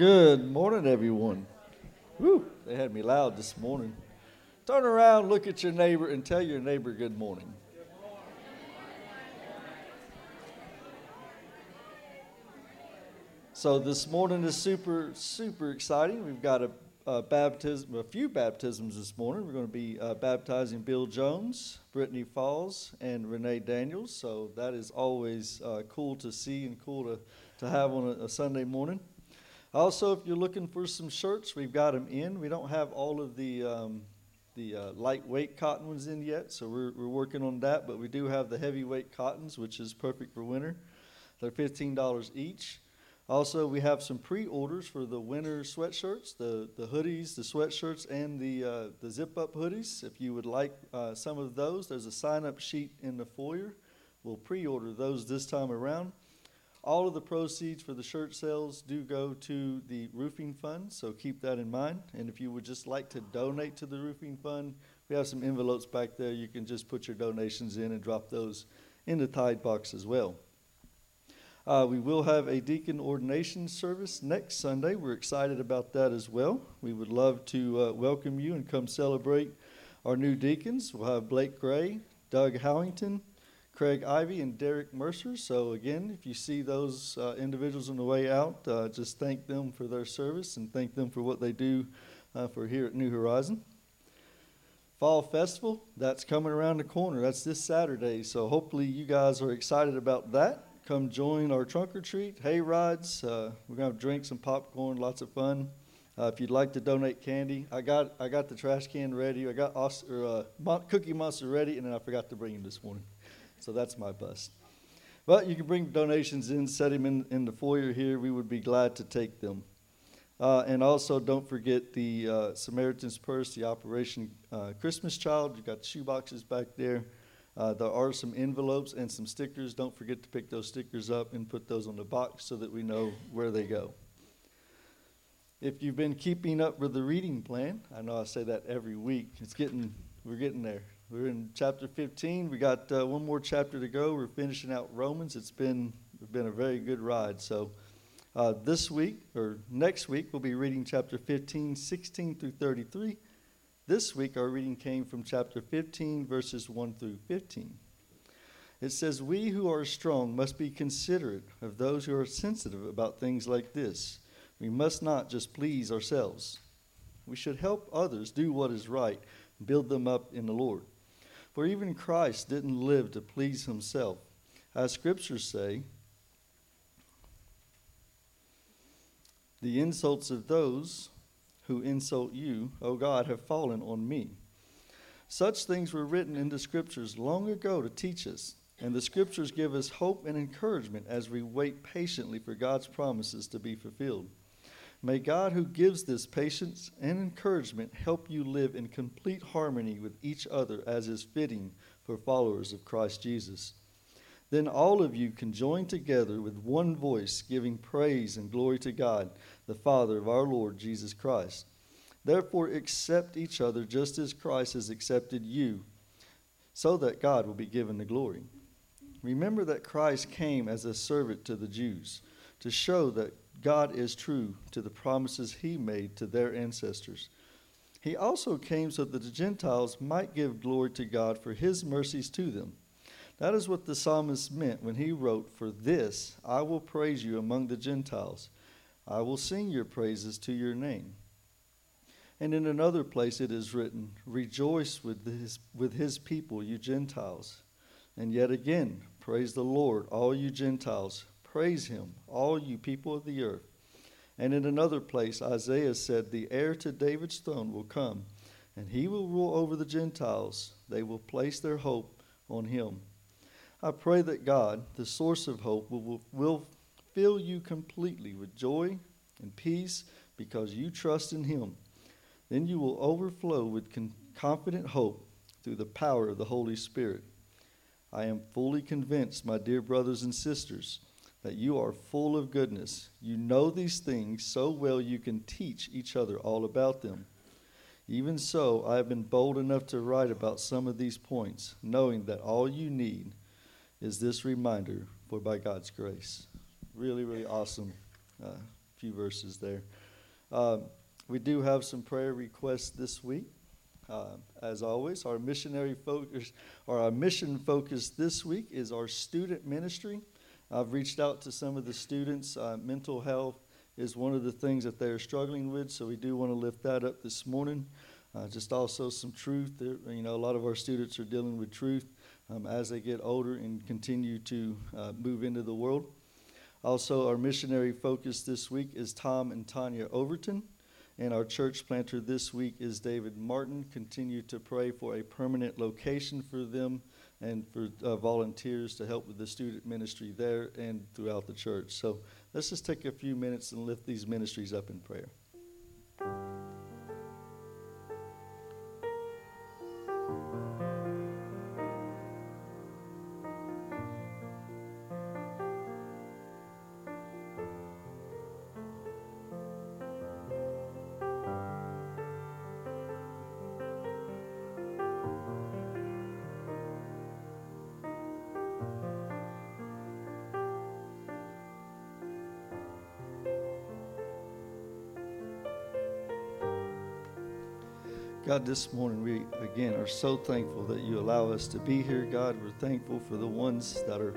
Good morning, everyone. Woo, they had me loud this morning. Turn around, look at your neighbor, and tell your neighbor good morning. So this morning is super, super exciting. We've got a, a baptism, a few baptisms this morning. We're going to be uh, baptizing Bill Jones, Brittany Falls, and Renee Daniels. So that is always uh, cool to see and cool to, to have on a, a Sunday morning. Also, if you're looking for some shirts, we've got them in. We don't have all of the um, the uh, lightweight cotton ones in yet, so we're, we're working on that. But we do have the heavyweight cottons, which is perfect for winter. They're fifteen dollars each. Also, we have some pre-orders for the winter sweatshirts, the, the hoodies, the sweatshirts, and the uh, the zip-up hoodies. If you would like uh, some of those, there's a sign-up sheet in the foyer. We'll pre-order those this time around. All of the proceeds for the shirt sales do go to the roofing fund, so keep that in mind. And if you would just like to donate to the roofing fund, we have some envelopes back there. You can just put your donations in and drop those in the tide box as well. Uh, we will have a deacon ordination service next Sunday. We're excited about that as well. We would love to uh, welcome you and come celebrate our new deacons. We'll have Blake Gray, Doug Howington, Craig Ivy and Derek Mercer. So, again, if you see those uh, individuals on the way out, uh, just thank them for their service and thank them for what they do uh, for here at New Horizon. Fall Festival, that's coming around the corner. That's this Saturday. So, hopefully, you guys are excited about that. Come join our trunk or treat, hay rides. Uh, we're going to have drinks and popcorn, lots of fun. Uh, if you'd like to donate candy, I got I got the trash can ready. I got uh, Cookie Monster ready, and then I forgot to bring him this morning. So that's my bust. But you can bring donations in, set them in, in the foyer here. We would be glad to take them. Uh, and also, don't forget the uh, Samaritan's Purse, the Operation uh, Christmas Child. You've got shoe boxes back there. Uh, there are some envelopes and some stickers. Don't forget to pick those stickers up and put those on the box so that we know where they go. If you've been keeping up with the reading plan, I know I say that every week. It's getting, we're getting there. We're in chapter 15. We got uh, one more chapter to go. We're finishing out Romans. It's been been a very good ride. So uh, this week or next week we'll be reading chapter 15, 16 through 33. This week our reading came from chapter 15, verses 1 through 15. It says, "We who are strong must be considerate of those who are sensitive about things like this. We must not just please ourselves. We should help others do what is right." build them up in the Lord. For even Christ didn't live to please himself. As scriptures say, the insults of those who insult you, O God, have fallen on me. Such things were written in the scriptures long ago to teach us, and the scriptures give us hope and encouragement as we wait patiently for God's promises to be fulfilled. May God, who gives this patience and encouragement, help you live in complete harmony with each other as is fitting for followers of Christ Jesus. Then all of you can join together with one voice, giving praise and glory to God, the Father of our Lord Jesus Christ. Therefore, accept each other just as Christ has accepted you, so that God will be given the glory. Remember that Christ came as a servant to the Jews to show that God is true to the promises he made to their ancestors. He also came so that the Gentiles might give glory to God for his mercies to them. That is what the psalmist meant when he wrote, For this I will praise you among the Gentiles. I will sing your praises to your name. And in another place it is written, Rejoice with his, with his people, you Gentiles. And yet again, praise the Lord, all you Gentiles. Praise him, all you people of the earth. And in another place, Isaiah said, The heir to David's throne will come, and he will rule over the Gentiles. They will place their hope on him. I pray that God, the source of hope, will, will fill you completely with joy and peace because you trust in him. Then you will overflow with con- confident hope through the power of the Holy Spirit. I am fully convinced, my dear brothers and sisters that you are full of goodness. You know these things so well you can teach each other all about them. Even so, I have been bold enough to write about some of these points, knowing that all you need is this reminder for by God's grace. Really, really awesome uh, few verses there. Um, we do have some prayer requests this week. Uh, as always, our missionary focus, or our mission focus this week is our student ministry. I've reached out to some of the students. Uh, mental health is one of the things that they're struggling with, so we do want to lift that up this morning. Uh, just also some truth. There, you know, a lot of our students are dealing with truth um, as they get older and continue to uh, move into the world. Also, our missionary focus this week is Tom and Tanya Overton. And our church planter this week is David Martin. Continue to pray for a permanent location for them and for uh, volunteers to help with the student ministry there and throughout the church. So let's just take a few minutes and lift these ministries up in prayer. God, this morning we again are so thankful that you allow us to be here, God. We're thankful for the ones that are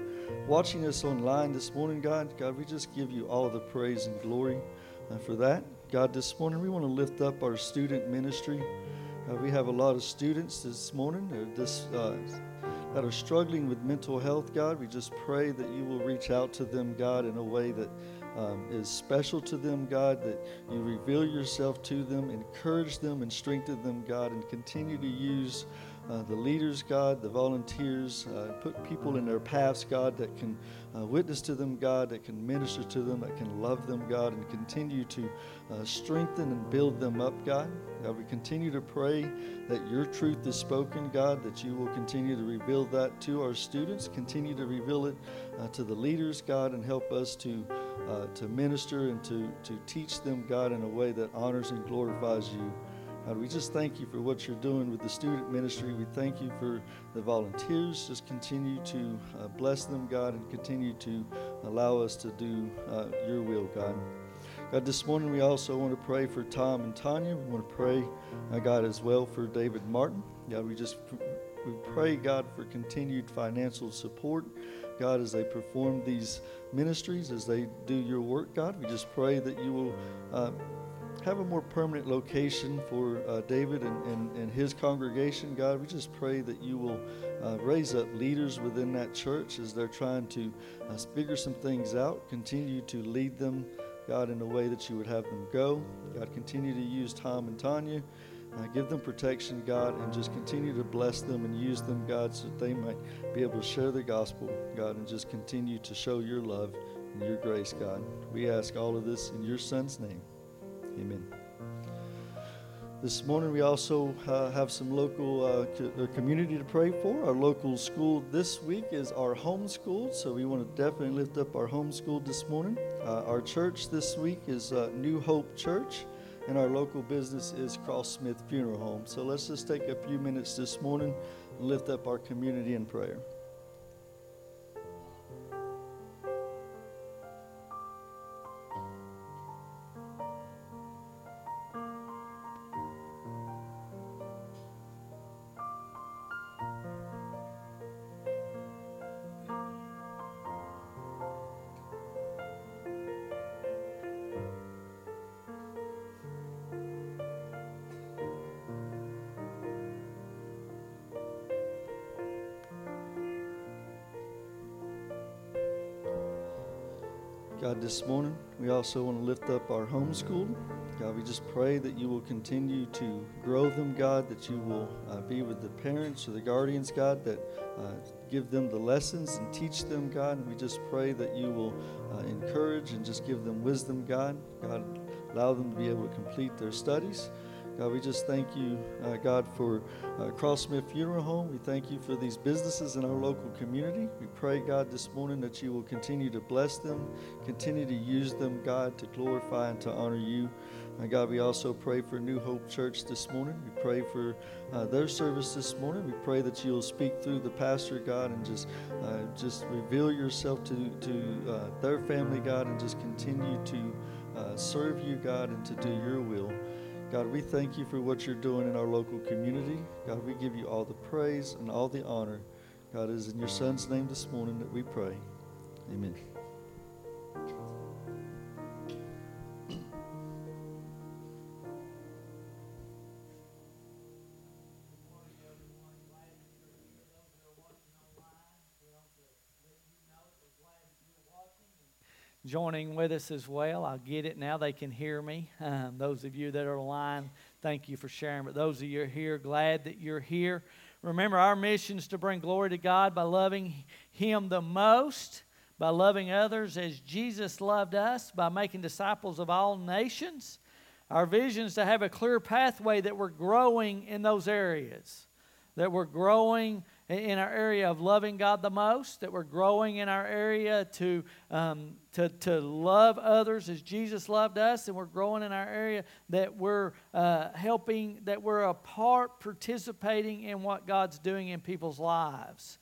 watching us online this morning, God. God, we just give you all the praise and glory uh, for that. God, this morning we want to lift up our student ministry. Uh, we have a lot of students this morning this, uh, that are struggling with mental health, God. We just pray that you will reach out to them, God, in a way that um, is special to them, God, that you reveal yourself to them, encourage them, and strengthen them, God, and continue to use uh, the leaders, God, the volunteers, uh, put people in their paths, God, that can uh, witness to them, God, that can minister to them, that can love them, God, and continue to uh, strengthen and build them up, God. God, we continue to pray that your truth is spoken, God, that you will continue to reveal that to our students, continue to reveal it uh, to the leaders, God, and help us to, to minister and to, to teach them, God, in a way that honors and glorifies you. God, we just thank you for what you're doing with the student ministry. We thank you for the volunteers. Just continue to uh, bless them, God, and continue to allow us to do uh, your will, God. God, this morning we also want to pray for Tom and Tanya. We want to pray, uh, God, as well for David Martin. God, we just we pray, God, for continued financial support. God, as they perform these ministries, as they do your work, God, we just pray that you will uh, have a more permanent location for uh, David and, and, and, his congregation, God. We just pray that you will uh, raise up leaders within that church as they're trying to uh, figure some things out, continue to lead them, God, in the way that you would have them go. God, continue to use Tom and Tanya. Uh, give them protection, God, and just continue to bless them and use them, God, so that they might be able to share the gospel, God, and just continue to show your love and your grace, God. We ask all of this in your Son's name. Amen. This morning, we also uh, have some local uh, co- uh, community to pray for. Our local school this week is our homeschool, so we want to definitely lift up our homeschool this morning. Uh, our church this week is uh, New Hope Church, and our local business is Cross Smith Funeral Home. So let's just take a few minutes this morning and lift up our community in prayer. This morning, we also want to lift up our homeschool. God, we just pray that you will continue to grow them, God, that you will uh, be with the parents or the guardians, God, that uh, give them the lessons and teach them, God. And we just pray that you will uh, encourage and just give them wisdom, God. God, allow them to be able to complete their studies. God, we just thank you, uh, God, for uh, Cross Smith Funeral Home. We thank you for these businesses in our local community. We pray, God, this morning that you will continue to bless them, continue to use them, God, to glorify and to honor you. And God, we also pray for New Hope Church this morning. We pray for uh, their service this morning. We pray that you'll speak through the pastor, God, and just uh, just reveal yourself to to uh, their family, God, and just continue to uh, serve you, God, and to do your will. God, we thank you for what you're doing in our local community. God, we give you all the praise and all the honor. God, it is in your Son's name this morning that we pray. Amen. Joining with us as well. I get it now. They can hear me. Um, those of you that are online, thank you for sharing. But those of you here, glad that you're here. Remember, our mission is to bring glory to God by loving Him the most, by loving others as Jesus loved us, by making disciples of all nations. Our vision is to have a clear pathway that we're growing in those areas, that we're growing in our area of loving God the most, that we're growing in our area to, um, to, to love others as Jesus loved us, and we're growing in our area that we're uh, helping, that we're a part participating in what God's doing in people's lives.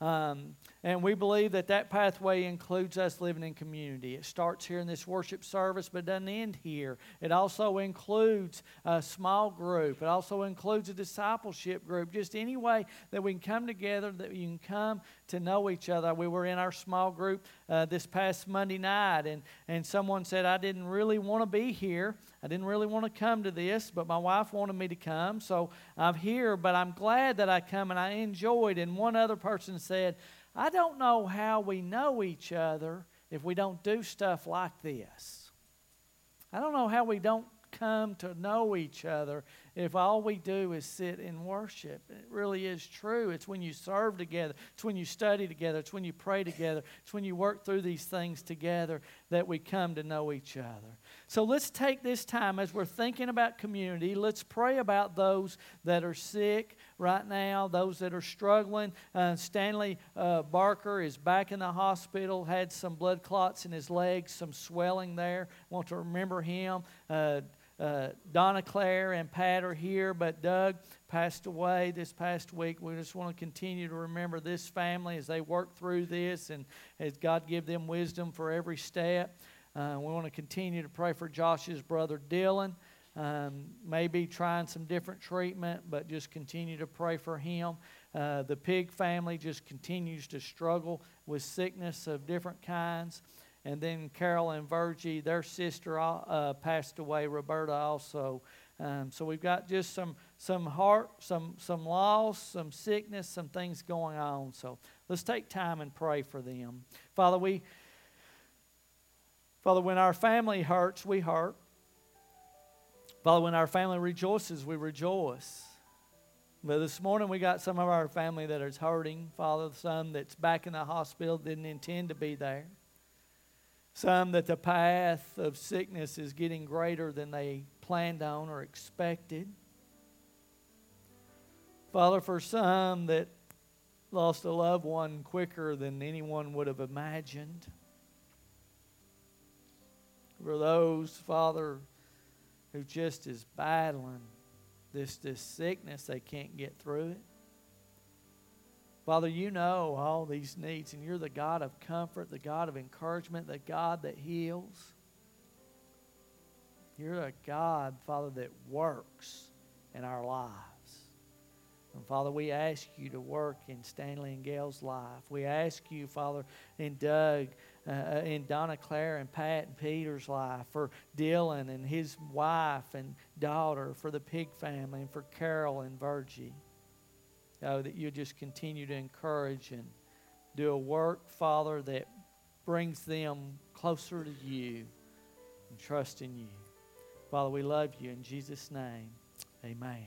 Um, and we believe that that pathway includes us living in community. It starts here in this worship service, but doesn't end here. It also includes a small group. It also includes a discipleship group. Just any way that we can come together, that you can come to know each other. We were in our small group uh, this past Monday night, and, and someone said, I didn't really want to be here. I didn't really want to come to this, but my wife wanted me to come, so I'm here. But I'm glad that I come, and I enjoyed. And one other person said, I don't know how we know each other if we don't do stuff like this. I don't know how we don't come to know each other if all we do is sit and worship. It really is true. It's when you serve together, it's when you study together, it's when you pray together, it's when you work through these things together that we come to know each other. So let's take this time as we're thinking about community. Let's pray about those that are sick right now, those that are struggling. Uh, Stanley uh, Barker is back in the hospital, had some blood clots in his legs, some swelling there. Want to remember him. Uh, uh, Donna Claire and Pat are here, but Doug passed away this past week. We just want to continue to remember this family as they work through this and as God give them wisdom for every step. Uh, we want to continue to pray for Josh's brother Dylan. Um, maybe trying some different treatment, but just continue to pray for him. Uh, the pig family just continues to struggle with sickness of different kinds. And then Carol and Virgie, their sister, uh, passed away. Roberta also. Um, so we've got just some some heart, some some loss, some sickness, some things going on. So let's take time and pray for them. Father, we Father, when our family hurts, we hurt. Father, when our family rejoices, we rejoice. But this morning we got some of our family that is hurting. Father, some that's back in the hospital didn't intend to be there. Some that the path of sickness is getting greater than they planned on or expected. Father, for some that lost a loved one quicker than anyone would have imagined. For those, Father, who just is battling this, this sickness, they can't get through it. Father, you know all these needs, and you're the God of comfort, the God of encouragement, the God that heals. You're a God, Father, that works in our lives. And Father, we ask you to work in Stanley and Gail's life. We ask you, Father, in Doug uh, in Donna Claire and Pat and Peter's life, for Dylan and his wife and daughter, for the Pig family, and for Carol and Virgie. Oh, that you just continue to encourage and do a work, Father, that brings them closer to you and trust in you. Father, we love you in Jesus' name. Amen.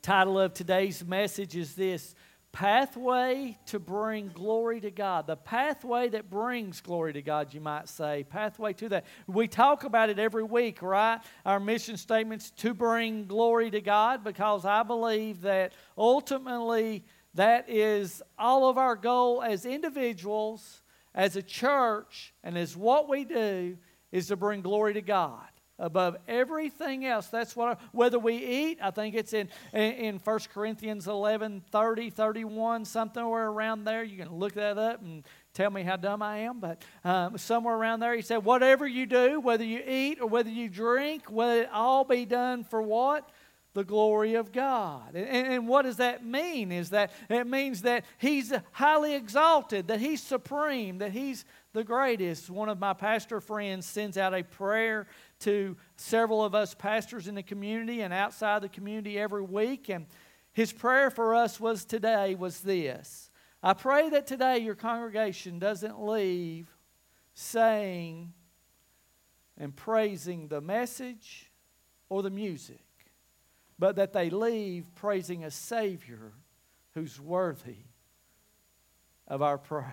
Title of today's message is this pathway to bring glory to God. The pathway that brings glory to God, you might say. Pathway to that. We talk about it every week, right? Our mission statements to bring glory to God because I believe that ultimately that is all of our goal as individuals, as a church, and as what we do is to bring glory to God above everything else. That's what, whether we eat, I think it's in, in 1 Corinthians 11, 30, 31, something around there. You can look that up and tell me how dumb I am, but um, somewhere around there he said, Whatever you do, whether you eat or whether you drink, whether it all be done for what? The glory of God. And, and what does that mean? Is that it means that he's highly exalted, that he's supreme, that he's the greatest. One of my pastor friends sends out a prayer to several of us pastors in the community and outside the community every week. And his prayer for us was today was this I pray that today your congregation doesn't leave saying and praising the message or the music, but that they leave praising a Savior who's worthy of our praise.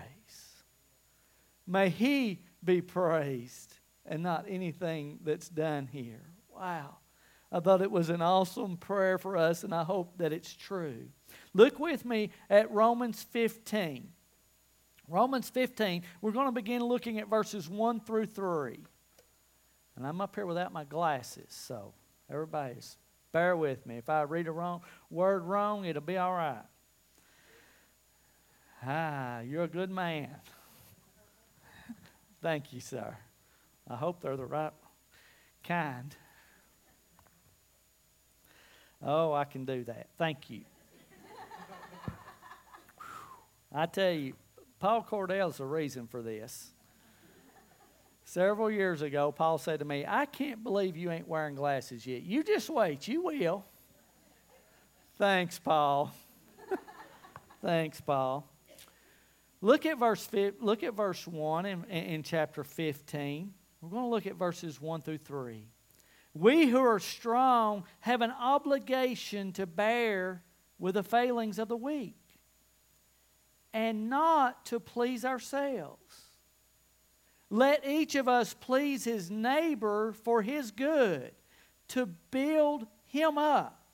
May He be praised and not anything that's done here. Wow. I thought it was an awesome prayer for us, and I hope that it's true. Look with me at Romans 15. Romans 15, we're going to begin looking at verses 1 through 3. And I'm up here without my glasses, so everybody's bear with me. If I read a wrong word wrong, it'll be all right. Ah, you're a good man. Thank you, sir. I hope they're the right kind. Oh, I can do that. Thank you. I tell you, Paul Cordell's the reason for this. Several years ago, Paul said to me, I can't believe you ain't wearing glasses yet. You just wait, you will. Thanks, Paul. Thanks, Paul. Look at verse, look at verse 1 in, in chapter 15. We're going to look at verses 1 through 3. We who are strong have an obligation to bear with the failings of the weak and not to please ourselves. Let each of us please his neighbor for his good, to build him up.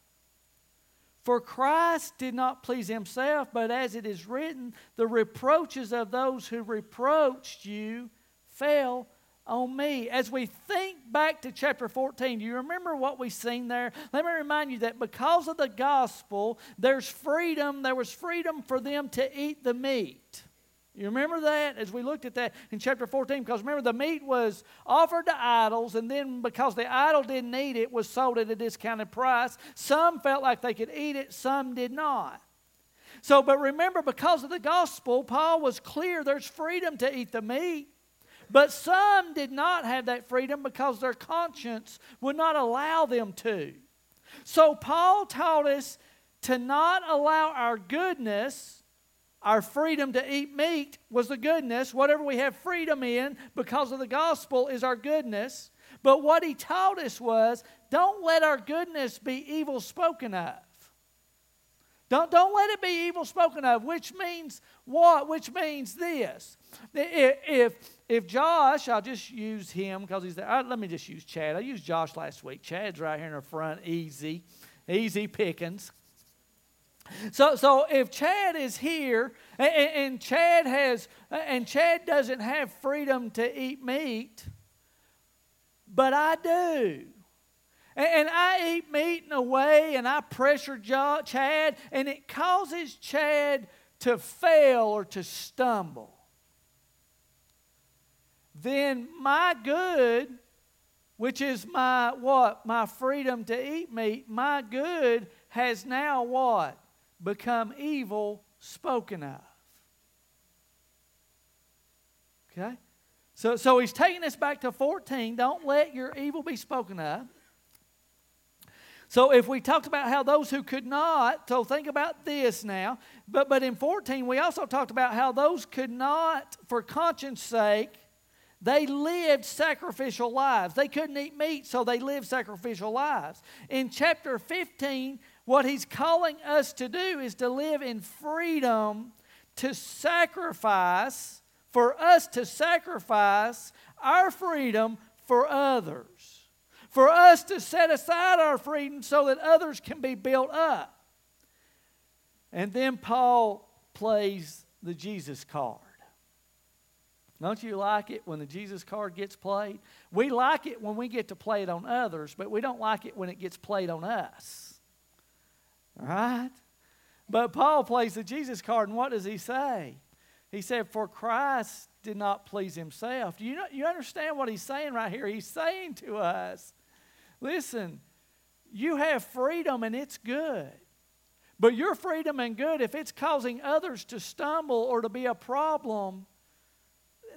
For Christ did not please himself, but as it is written, the reproaches of those who reproached you fell on me. As we think back to chapter 14, do you remember what we seen there? Let me remind you that because of the gospel, there's freedom. There was freedom for them to eat the meat. You remember that as we looked at that in chapter 14? Because remember, the meat was offered to idols, and then because the idol didn't eat it, was sold at a discounted price. Some felt like they could eat it, some did not. So, but remember, because of the gospel, Paul was clear there's freedom to eat the meat. But some did not have that freedom because their conscience would not allow them to. So Paul taught us to not allow our goodness, our freedom to eat meat was the goodness. Whatever we have freedom in because of the gospel is our goodness. But what he taught us was don't let our goodness be evil spoken of. Don't, don't let it be evil spoken of, which means what? Which means this. If, if Josh, I'll just use him because he's there. Uh, let me just use Chad. I used Josh last week. Chad's right here in the front, easy, easy pickings. So, so if Chad is here and, and Chad has and Chad doesn't have freedom to eat meat, but I do. And I eat meat in a way and I pressure Josh Chad, and it causes Chad to fail or to stumble. Then my good, which is my what? My freedom to eat meat, my good has now what? Become evil spoken of. Okay? So, so he's taking us back to 14. Don't let your evil be spoken of. So if we talked about how those who could not, so think about this now. But but in 14, we also talked about how those could not, for conscience sake, they lived sacrificial lives. They couldn't eat meat, so they lived sacrificial lives. In chapter 15, what he's calling us to do is to live in freedom to sacrifice, for us to sacrifice our freedom for others for us to set aside our freedom so that others can be built up. And then Paul plays the Jesus card. Don't you like it when the Jesus card gets played? We like it when we get to play it on others, but we don't like it when it gets played on us. All right? But Paul plays the Jesus card, and what does he say? He said, For Christ did not please himself. Do you, know, you understand what he's saying right here? He's saying to us, listen, you have freedom and it's good. But your freedom and good, if it's causing others to stumble or to be a problem,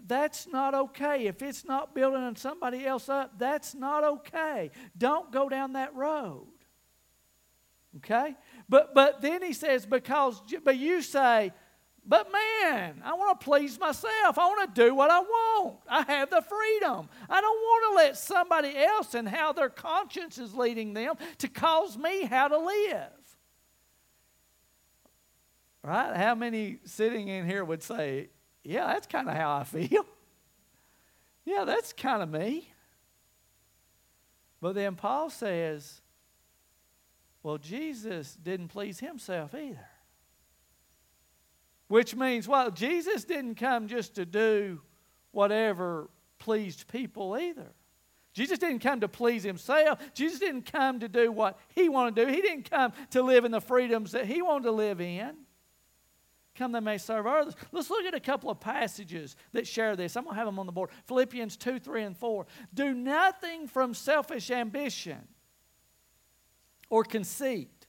that's not okay. If it's not building somebody else up, that's not okay. Don't go down that road. Okay? But but then he says, because but you say, but man, I want to please myself. I want to do what I want. I have the freedom. I don't want to let somebody else and how their conscience is leading them to cause me how to live. Right? How many sitting in here would say, Yeah, that's kind of how I feel? yeah, that's kind of me. But then Paul says, Well, Jesus didn't please himself either. Which means, well, Jesus didn't come just to do whatever pleased people either. Jesus didn't come to please himself. Jesus didn't come to do what he wanted to do. He didn't come to live in the freedoms that he wanted to live in. Come they may serve others. Let's look at a couple of passages that share this. I'm going to have them on the board. Philippians 2, 3, and 4. Do nothing from selfish ambition or conceit,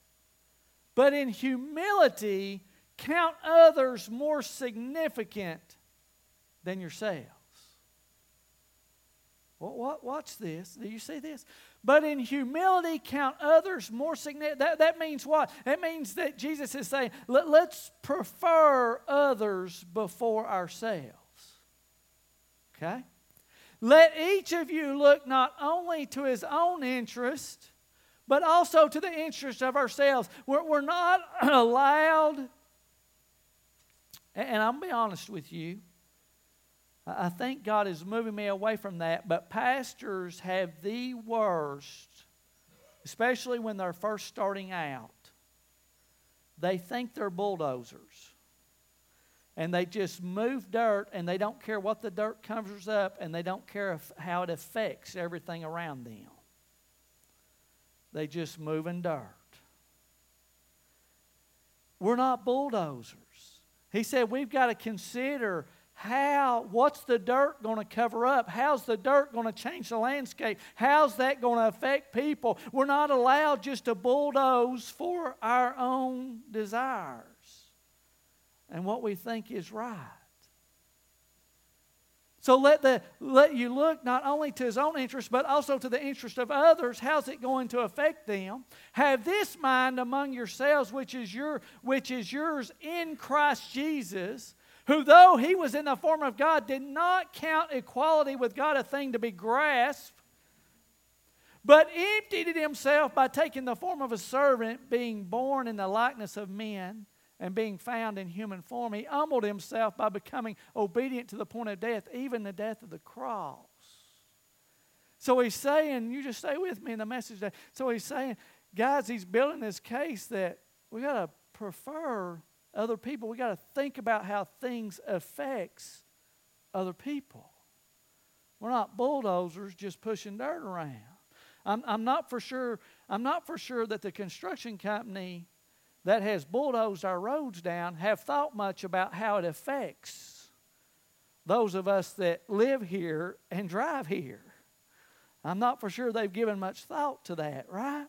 but in humility Count others more significant than yourselves. What, what, watch this. Do you see this? But in humility, count others more significant. That, that means what? That means that Jesus is saying, Let, let's prefer others before ourselves. Okay? Let each of you look not only to his own interest, but also to the interest of ourselves. We're, we're not allowed and, I'm gonna be honest with you. I think God is moving me away from that, but pastors have the worst, especially when they're first starting out. They think they're bulldozers. And they just move dirt and they don't care what the dirt covers up and they don't care if, how it affects everything around them. They just move in dirt. We're not bulldozers. He said we've got to consider how what's the dirt going to cover up? How's the dirt going to change the landscape? How's that going to affect people? We're not allowed just to bulldoze for our own desires. And what we think is right. So let, the, let you look not only to his own interest, but also to the interest of others. How's it going to affect them? Have this mind among yourselves, which is, your, which is yours in Christ Jesus, who, though he was in the form of God, did not count equality with God a thing to be grasped, but emptied himself by taking the form of a servant, being born in the likeness of men and being found in human form, he humbled himself by becoming obedient to the point of death, even the death of the cross. So he's saying, you just stay with me in the message today. So he's saying, guys, he's building this case that we got to prefer other people. We got to think about how things affects other people. We're not bulldozers just pushing dirt around. I'm, I'm not for sure. I'm not for sure that the construction company that has bulldozed our roads down have thought much about how it affects those of us that live here and drive here. I'm not for sure they've given much thought to that, right?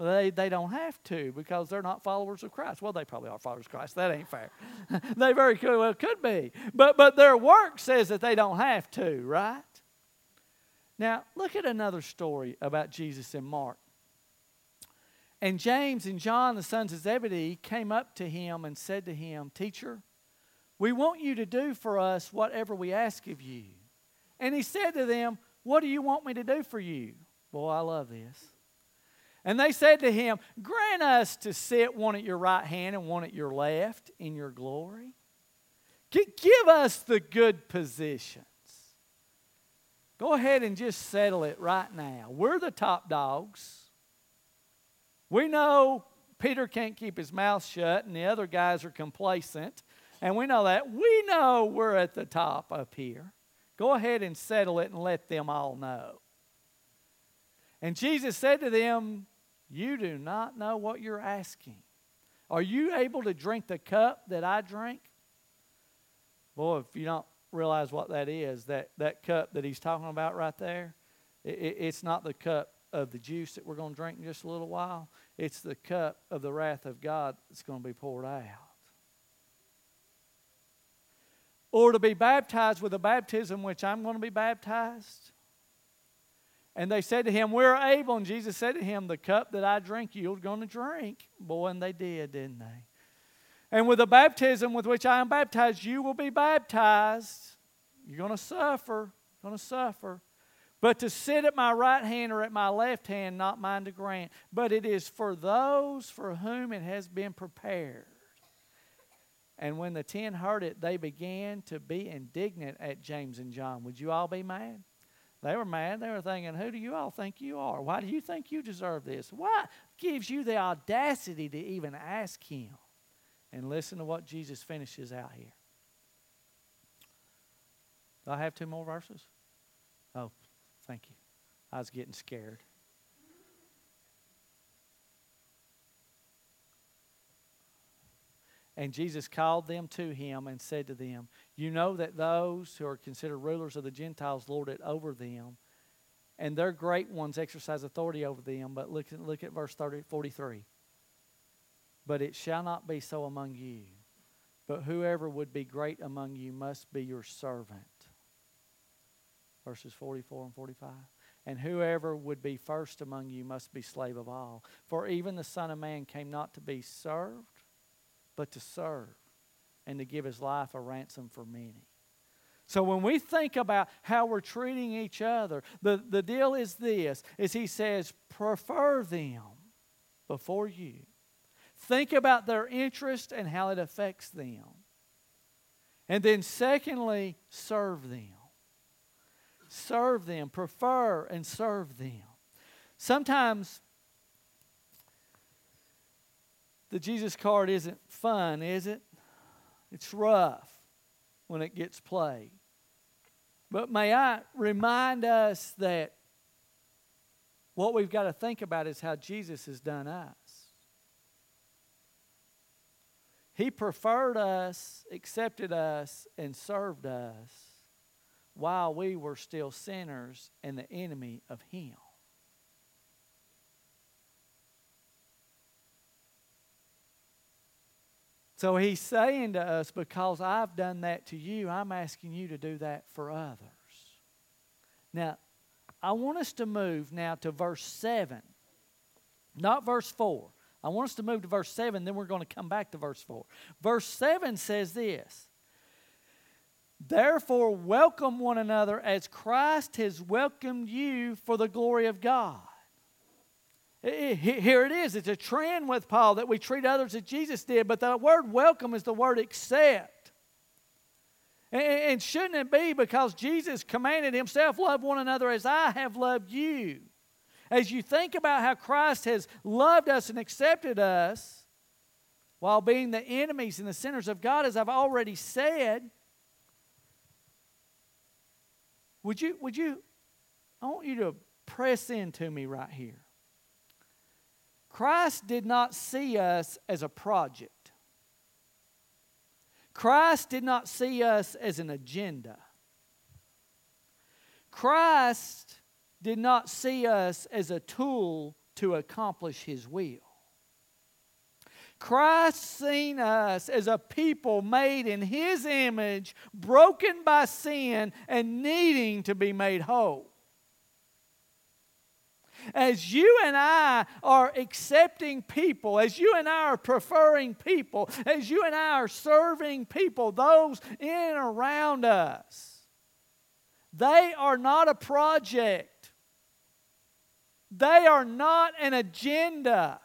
They, they don't have to because they're not followers of Christ. Well, they probably are followers of Christ. That ain't fair. they very could, well could be. But, but their work says that they don't have to, right? Now, look at another story about Jesus in Mark. And James and John, the sons of Zebedee, came up to him and said to him, Teacher, we want you to do for us whatever we ask of you. And he said to them, What do you want me to do for you? Boy, I love this. And they said to him, Grant us to sit one at your right hand and one at your left in your glory. Give us the good positions. Go ahead and just settle it right now. We're the top dogs. We know Peter can't keep his mouth shut and the other guys are complacent. And we know that. We know we're at the top up here. Go ahead and settle it and let them all know. And Jesus said to them, You do not know what you're asking. Are you able to drink the cup that I drink? Boy, if you don't realize what that is, that, that cup that he's talking about right there, it, it, it's not the cup of the juice that we're going to drink in just a little while. It's the cup of the wrath of God that's going to be poured out. Or to be baptized with a baptism which I'm going to be baptized. And they said to him, We're able. And Jesus said to him, The cup that I drink, you're going to drink. Boy, and they did, didn't they? And with the baptism with which I am baptized, you will be baptized. You're going to suffer, going to suffer. But to sit at my right hand or at my left hand, not mine to grant. But it is for those for whom it has been prepared. And when the ten heard it, they began to be indignant at James and John. Would you all be mad? They were mad. They were thinking, Who do you all think you are? Why do you think you deserve this? What gives you the audacity to even ask him? And listen to what Jesus finishes out here. Do I have two more verses? Oh, thank you. I was getting scared. And Jesus called them to him and said to them, You know that those who are considered rulers of the Gentiles lord it over them, and their great ones exercise authority over them. But look, look at verse 30, 43. But it shall not be so among you. But whoever would be great among you must be your servant. Verses 44 and 45. And whoever would be first among you must be slave of all. For even the Son of Man came not to be served, but to serve, and to give his life a ransom for many. So when we think about how we're treating each other, the, the deal is this is he says, prefer them before you. Think about their interest and how it affects them. And then, secondly, serve them. Serve them, prefer and serve them. Sometimes the Jesus card isn't fun, is it? It's rough when it gets played. But may I remind us that what we've got to think about is how Jesus has done us. He preferred us, accepted us, and served us while we were still sinners and the enemy of Him. So He's saying to us, because I've done that to you, I'm asking you to do that for others. Now, I want us to move now to verse 7, not verse 4. I want us to move to verse 7, then we're going to come back to verse 4. Verse 7 says this Therefore, welcome one another as Christ has welcomed you for the glory of God. Here it is. It's a trend with Paul that we treat others as Jesus did, but the word welcome is the word accept. And shouldn't it be because Jesus commanded himself, love one another as I have loved you? as you think about how Christ has loved us and accepted us while being the enemies and the sinners of God, as I've already said, would you, would you, I want you to press into me right here. Christ did not see us as a project. Christ did not see us as an agenda. Christ did not see us as a tool to accomplish His will. Christ seen us as a people made in His image, broken by sin, and needing to be made whole. As you and I are accepting people, as you and I are preferring people, as you and I are serving people, those in and around us, they are not a project. They are not an agenda.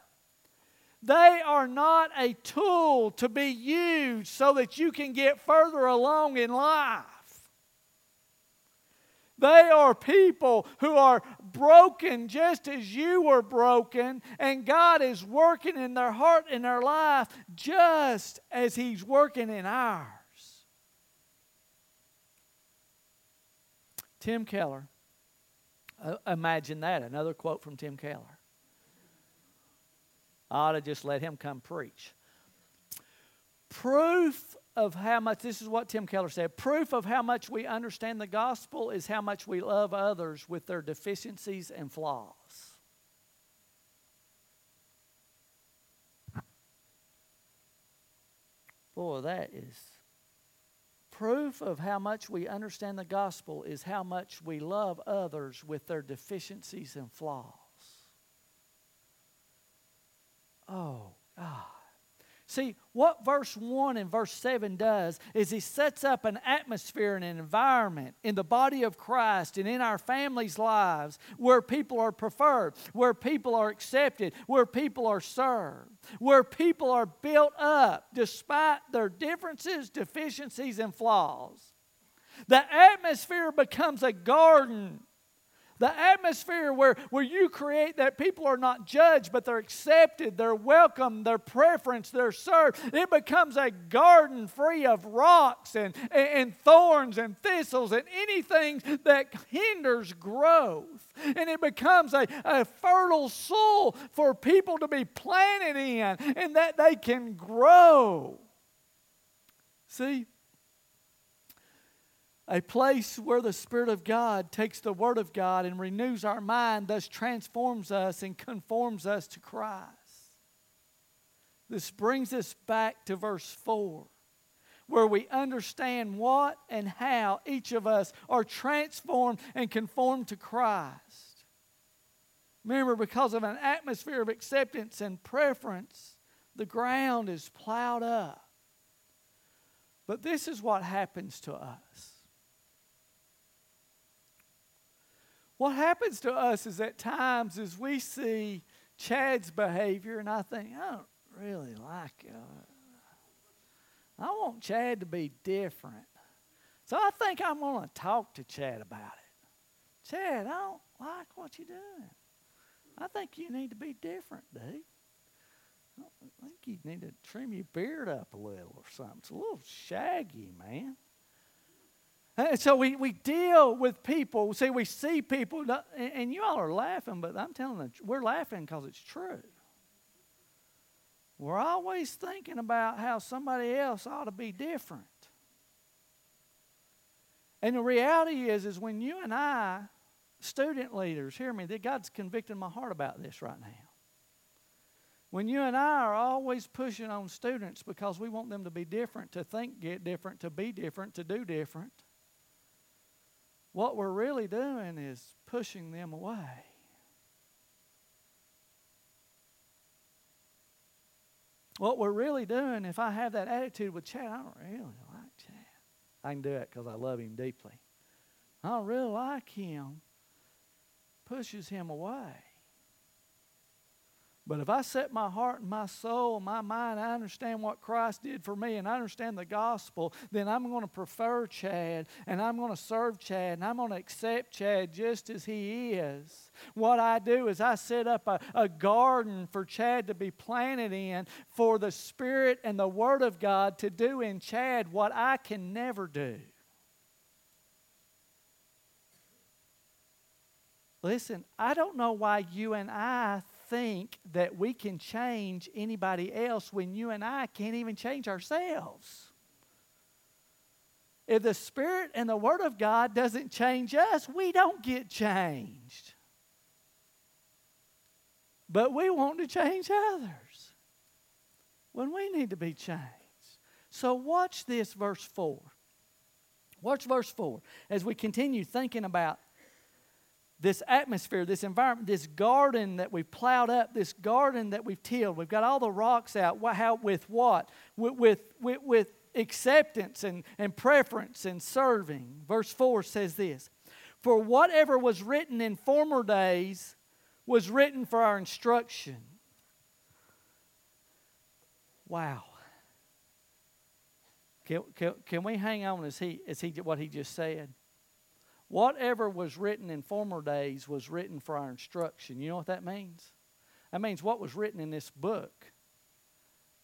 They are not a tool to be used so that you can get further along in life. They are people who are broken just as you were broken, and God is working in their heart and their life just as He's working in ours. Tim Keller uh, imagine that. Another quote from Tim Keller. I ought to just let him come preach. Proof of how much, this is what Tim Keller said proof of how much we understand the gospel is how much we love others with their deficiencies and flaws. Boy, that is proof of how much we understand the gospel is how much we love others with their deficiencies and flaws. Oh, God. See, what verse 1 and verse 7 does is he sets up an atmosphere and an environment in the body of Christ and in our families' lives where people are preferred, where people are accepted, where people are served, where people are built up despite their differences, deficiencies, and flaws. The atmosphere becomes a garden the atmosphere where, where you create that people are not judged, but they're accepted, they're welcome, they're preference, they're served. It becomes a garden free of rocks and, and, and thorns and thistles and anything that hinders growth. And it becomes a, a fertile soil for people to be planted in and that they can grow. See? A place where the Spirit of God takes the Word of God and renews our mind, thus transforms us and conforms us to Christ. This brings us back to verse 4, where we understand what and how each of us are transformed and conformed to Christ. Remember, because of an atmosphere of acceptance and preference, the ground is plowed up. But this is what happens to us What happens to us is at times as we see Chad's behavior, and I think, I don't really like it. I want Chad to be different. So I think I'm going to talk to Chad about it. Chad, I don't like what you're doing. I think you need to be different, dude. I think you need to trim your beard up a little or something. It's a little shaggy, man. And so we, we deal with people. See, we see people, and you all are laughing, but I'm telling you, we're laughing because it's true. We're always thinking about how somebody else ought to be different. And the reality is, is when you and I, student leaders, hear me, that God's convicting my heart about this right now. When you and I are always pushing on students because we want them to be different, to think get different, to be different, to do different, what we're really doing is pushing them away. What we're really doing, if I have that attitude with Chad, I don't really like Chad. I can do it because I love him deeply. I don't really like him. Pushes him away. But if I set my heart and my soul and my mind, I understand what Christ did for me and I understand the gospel, then I'm going to prefer Chad and I'm going to serve Chad and I'm going to accept Chad just as he is. What I do is I set up a, a garden for Chad to be planted in for the Spirit and the Word of God to do in Chad what I can never do. Listen, I don't know why you and I think that we can change anybody else when you and I can't even change ourselves. If the Spirit and the Word of God doesn't change us, we don't get changed. But we want to change others when we need to be changed. So watch this, verse 4. Watch verse 4 as we continue thinking about this atmosphere, this environment, this garden that we've plowed up, this garden that we've tilled. We've got all the rocks out. How, with what? With, with, with, with acceptance and, and preference and serving. Verse 4 says this For whatever was written in former days was written for our instruction. Wow. Can, can, can we hang on as he, as he what he just said? Whatever was written in former days was written for our instruction. You know what that means? That means what was written in this book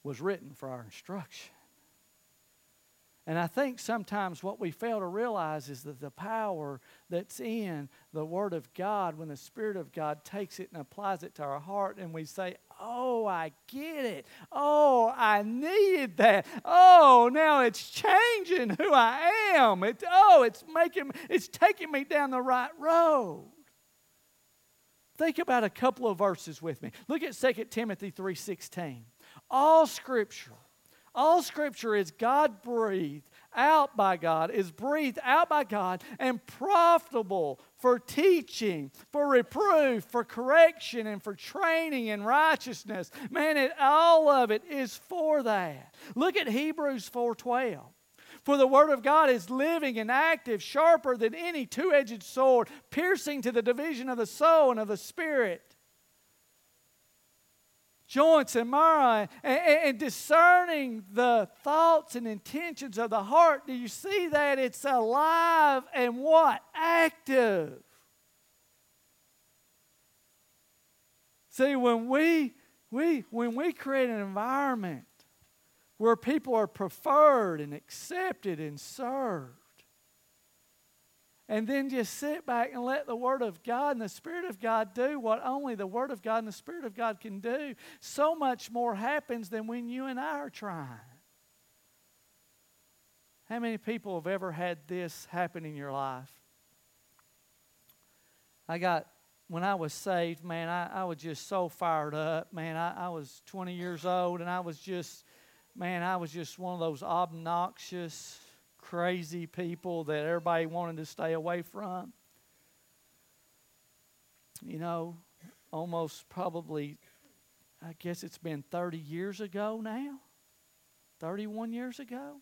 was written for our instruction. And I think sometimes what we fail to realize is that the power that's in the Word of God, when the Spirit of God takes it and applies it to our heart, and we say, Oh, I get it. Oh, I needed that. Oh, now it's changing who I am. It, oh, it's making it's taking me down the right road. Think about a couple of verses with me. Look at 2 Timothy 3:16. All scripture all scripture is God breathed out by God, is breathed out by God and profitable for teaching, for reproof, for correction, and for training in righteousness. Man, it, all of it is for that. Look at Hebrews 4:12. For the word of God is living and active, sharper than any two edged sword, piercing to the division of the soul and of the spirit joints and marrow and, and, discerning the thoughts and intentions of the heart. Do you see that? It's alive and what? Active. See, when we, we, when we create an environment where people are preferred and accepted and served, and then just sit back and let the Word of God and the Spirit of God do what only the Word of God and the Spirit of God can do, so much more happens than when you and I are trying. How many people have ever had this happen in your life? I got, when I was saved, man, I, I was just so fired up. Man, I, I was 20 years old and I was just, man, I was just one of those obnoxious, crazy people that everybody wanted to stay away from. You know, almost probably, I guess it's been 30 years ago now, 31 years ago.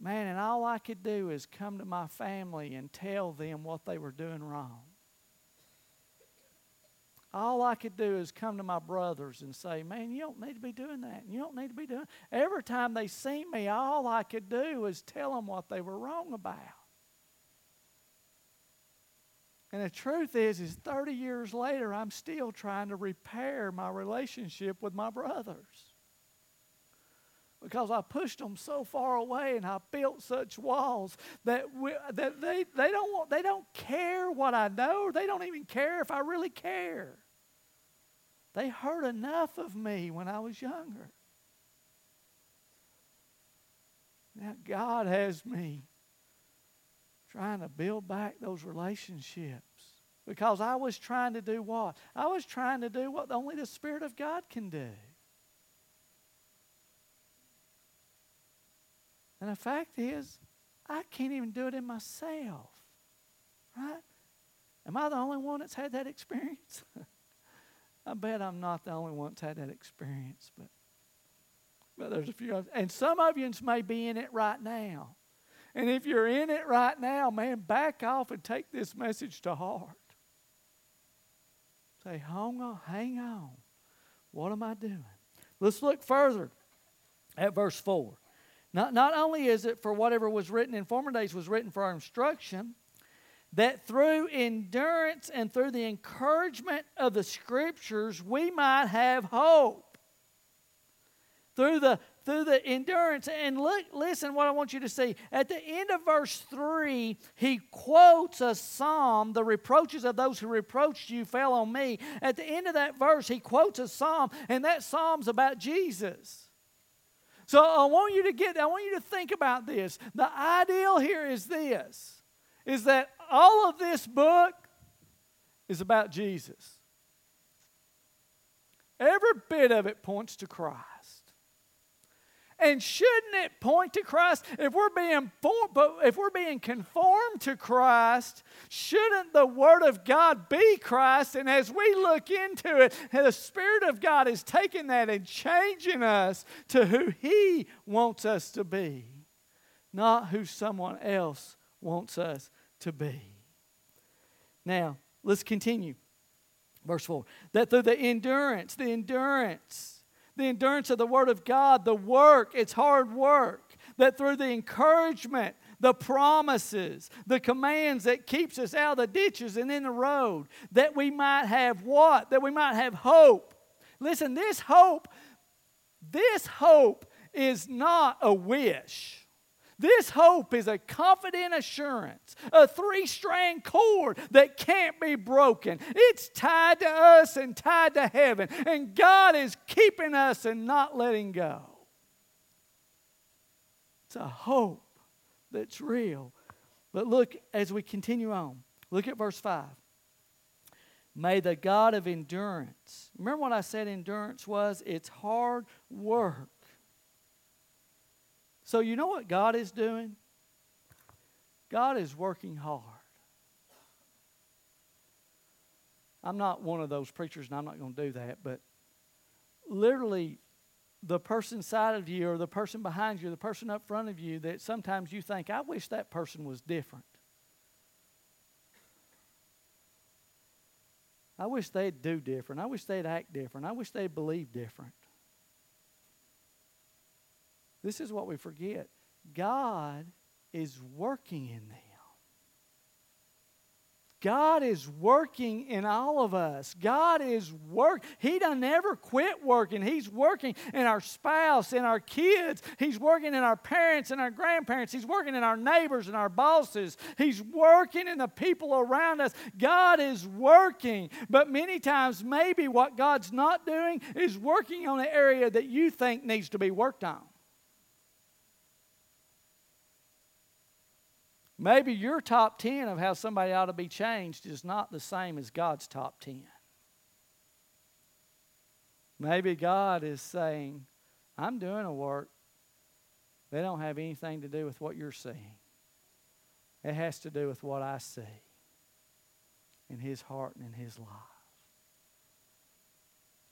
Man, and all I could do is come to my family and tell them what they were doing wrong. All I could do is come to my brothers and say, Man, you don't need to be doing that. You don't need to be doing Every time they see me, all I could do was tell them what they were wrong about. And the truth is, is 30 years later, I'm still trying to repair my relationship with my brothers. Because I pushed them so far away and I built such walls that, we, that they, they, don't want, they don't care what I know. They don't even care if I really care. They heard enough of me when I was younger. Now, God has me trying to build back those relationships because I was trying to do what? I was trying to do what only the Spirit of God can do. And the fact is, I can't even do it in myself. Right? Am I the only one that's had that experience? I bet I'm not the only one that's had that experience, but but there's a few others. And some of you may be in it right now. And if you're in it right now, man, back off and take this message to heart. Say, hang on, hang on. What am I doing? Let's look further at verse 4. Not, not only is it for whatever was written in former days was written for our instruction, that through endurance and through the encouragement of the scriptures we might have hope. Through the through the endurance and look listen what I want you to see. At the end of verse 3, he quotes a psalm, the reproaches of those who reproached you fell on me. At the end of that verse, he quotes a psalm and that psalm's about Jesus. So I want you to get I want you to think about this. The ideal here is this is that all of this book is about Jesus. Every bit of it points to Christ. And shouldn't it point to Christ? If we're being but if we're being conformed to Christ, shouldn't the Word of God be Christ? And as we look into it, the Spirit of God is taking that and changing us to who He wants us to be, not who someone else wants us to be. Now, let's continue. Verse 4 that through the endurance, the endurance, the endurance of the Word of God, the work, it's hard work, that through the encouragement, the promises, the commands that keeps us out of the ditches and in the road, that we might have what? That we might have hope. Listen, this hope, this hope is not a wish. This hope is a confident assurance, a three strand cord that can't be broken. It's tied to us and tied to heaven, and God is keeping us and not letting go. It's a hope that's real. But look as we continue on, look at verse 5. May the God of endurance, remember what I said endurance was? It's hard work. So, you know what God is doing? God is working hard. I'm not one of those preachers, and I'm not going to do that, but literally, the person side of you, or the person behind you, the person up front of you, that sometimes you think, I wish that person was different. I wish they'd do different. I wish they'd act different. I wish they'd believe different. This is what we forget God is working in them. God is working in all of us. God is work. He doesn't ever quit working. He's working in our spouse, in our kids. He's working in our parents and our grandparents. He's working in our neighbors and our bosses. He's working in the people around us. God is working. But many times, maybe what God's not doing is working on an area that you think needs to be worked on. Maybe your top 10 of how somebody ought to be changed is not the same as God's top 10. Maybe God is saying, I'm doing a work. They don't have anything to do with what you're seeing. It has to do with what I see in His heart and in His life.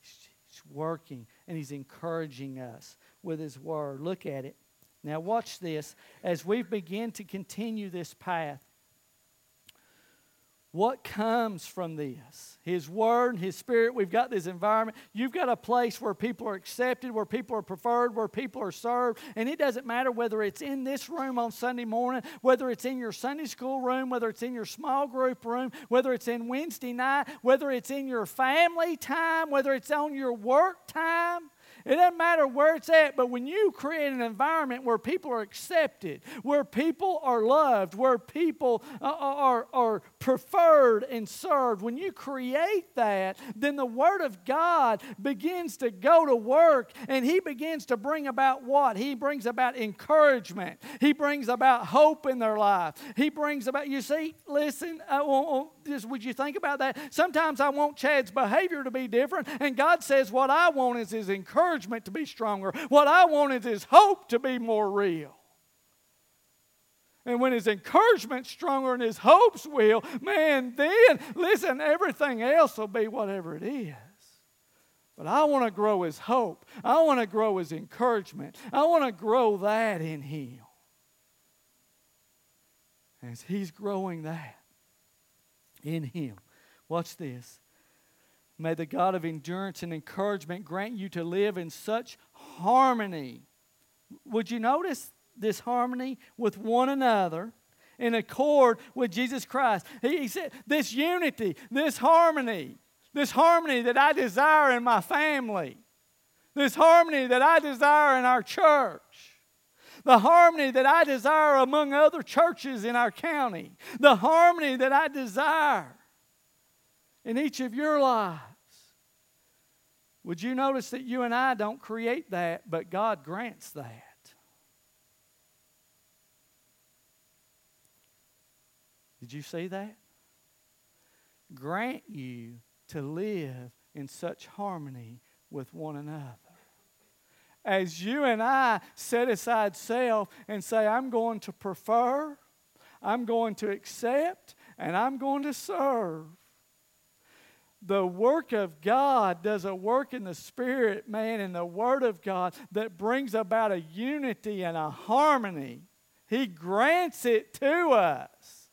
He's working and He's encouraging us with His Word. Look at it. Now, watch this. As we begin to continue this path, what comes from this? His Word, His Spirit. We've got this environment. You've got a place where people are accepted, where people are preferred, where people are served. And it doesn't matter whether it's in this room on Sunday morning, whether it's in your Sunday school room, whether it's in your small group room, whether it's in Wednesday night, whether it's in your family time, whether it's on your work time. It doesn't matter where it's at, but when you create an environment where people are accepted, where people are loved, where people uh, uh, are, are preferred and served, when you create that, then the Word of God begins to go to work and He begins to bring about what? He brings about encouragement, He brings about hope in their life. He brings about, you see, listen, uh, just, would you think about that? Sometimes I want Chad's behavior to be different, and God says, What I want is His encouragement encouragement to be stronger. What I want is his hope to be more real. And when his encouragement's stronger and his hope's will, man, then, listen, everything else will be whatever it is. But I want to grow his hope. I want to grow his encouragement. I want to grow that in him. As he's growing that in him. Watch this. May the God of endurance and encouragement grant you to live in such harmony. Would you notice this harmony with one another in accord with Jesus Christ? He, he said, This unity, this harmony, this harmony that I desire in my family, this harmony that I desire in our church the harmony that I desire among other churches in our county, the harmony that I desire in each of your lives. Would you notice that you and I don't create that, but God grants that? Did you see that? Grant you to live in such harmony with one another. As you and I set aside self and say, I'm going to prefer, I'm going to accept, and I'm going to serve the work of God does a work in the Spirit, man, in the Word of God that brings about a unity and a harmony. He grants it to us.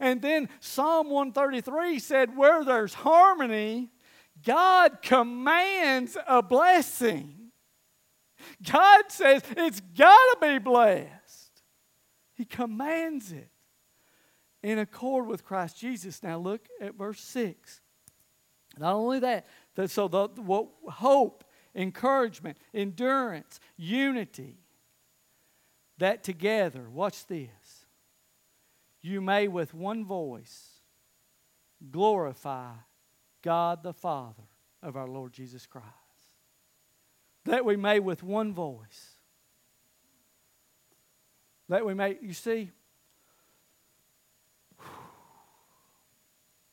And then Psalm 133 said, Where there's harmony, God commands a blessing. God says it's got to be blessed. He commands it in accord with Christ Jesus. Now look at verse 6. Not only that, so the, what hope encouragement, endurance, unity. That together, watch this, you may with one voice glorify God the Father of our Lord Jesus Christ. That we may with one voice. That we may, you see,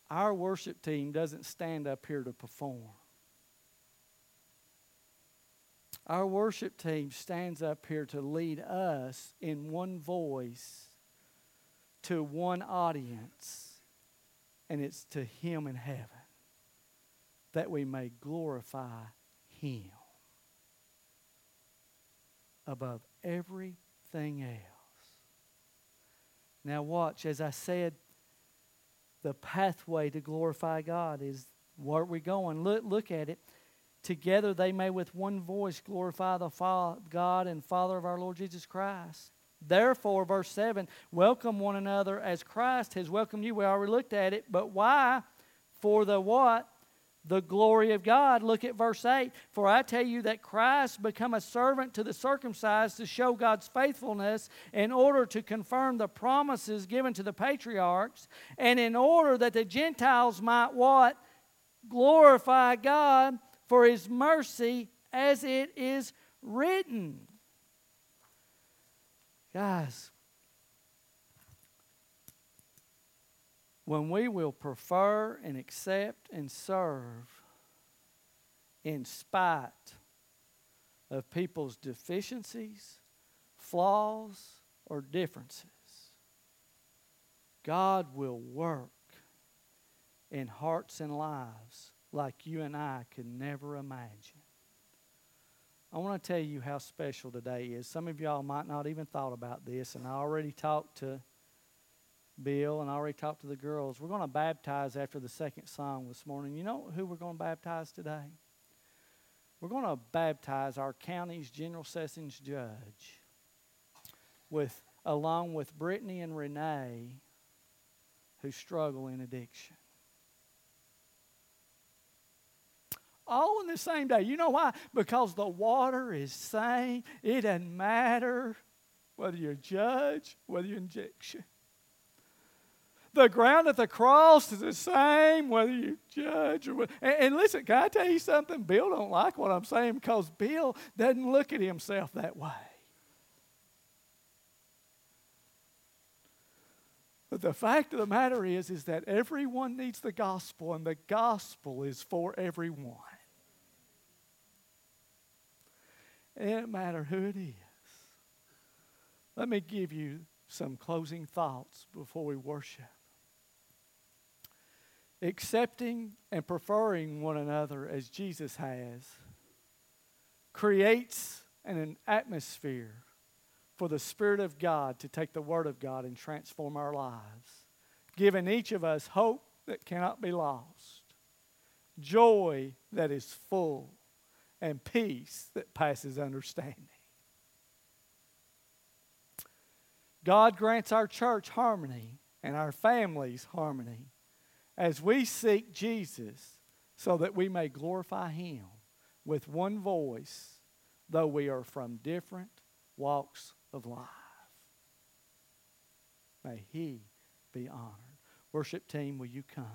our worship team doesn't stand up here to perform. Our worship team stands up here to lead us in one voice to one audience, and it's to Him in heaven, that we may glorify Him above everything else. Now, watch, as I said, the pathway to glorify God is where we're going. Look, look at it. Together they may with one voice glorify the God and Father of our Lord Jesus Christ. Therefore, verse 7 welcome one another as Christ has welcomed you. We already looked at it, but why? For the what? The glory of God. Look at verse 8. For I tell you that Christ become a servant to the circumcised to show God's faithfulness in order to confirm the promises given to the patriarchs, and in order that the Gentiles might what? Glorify God for his mercy as it is written. Guys, when we will prefer and accept and serve in spite of people's deficiencies, flaws, or differences, God will work in hearts and lives like you and I could never imagine. I want to tell you how special today is. Some of y'all might not even thought about this, and I already talked to Bill and I already talked to the girls. We're going to baptize after the second song this morning. You know who we're going to baptize today? We're going to baptize our county's general sessions judge with along with Brittany and Renee who struggle in addiction. all in the same day. You know why? Because the water is same. It doesn't matter whether you're judge, whether you're injection. The ground at the cross is the same whether you judge or and, and listen, can I tell you something? Bill don't like what I'm saying because Bill doesn't look at himself that way. But the fact of the matter is, is that everyone needs the gospel, and the gospel is for everyone. It doesn't matter who it is. Let me give you some closing thoughts before we worship. Accepting and preferring one another as Jesus has creates an atmosphere for the Spirit of God to take the Word of God and transform our lives, giving each of us hope that cannot be lost, joy that is full, and peace that passes understanding. God grants our church harmony and our families harmony as we seek Jesus so that we may glorify Him with one voice, though we are from different walks of life. May He be honored. Worship team, will you come?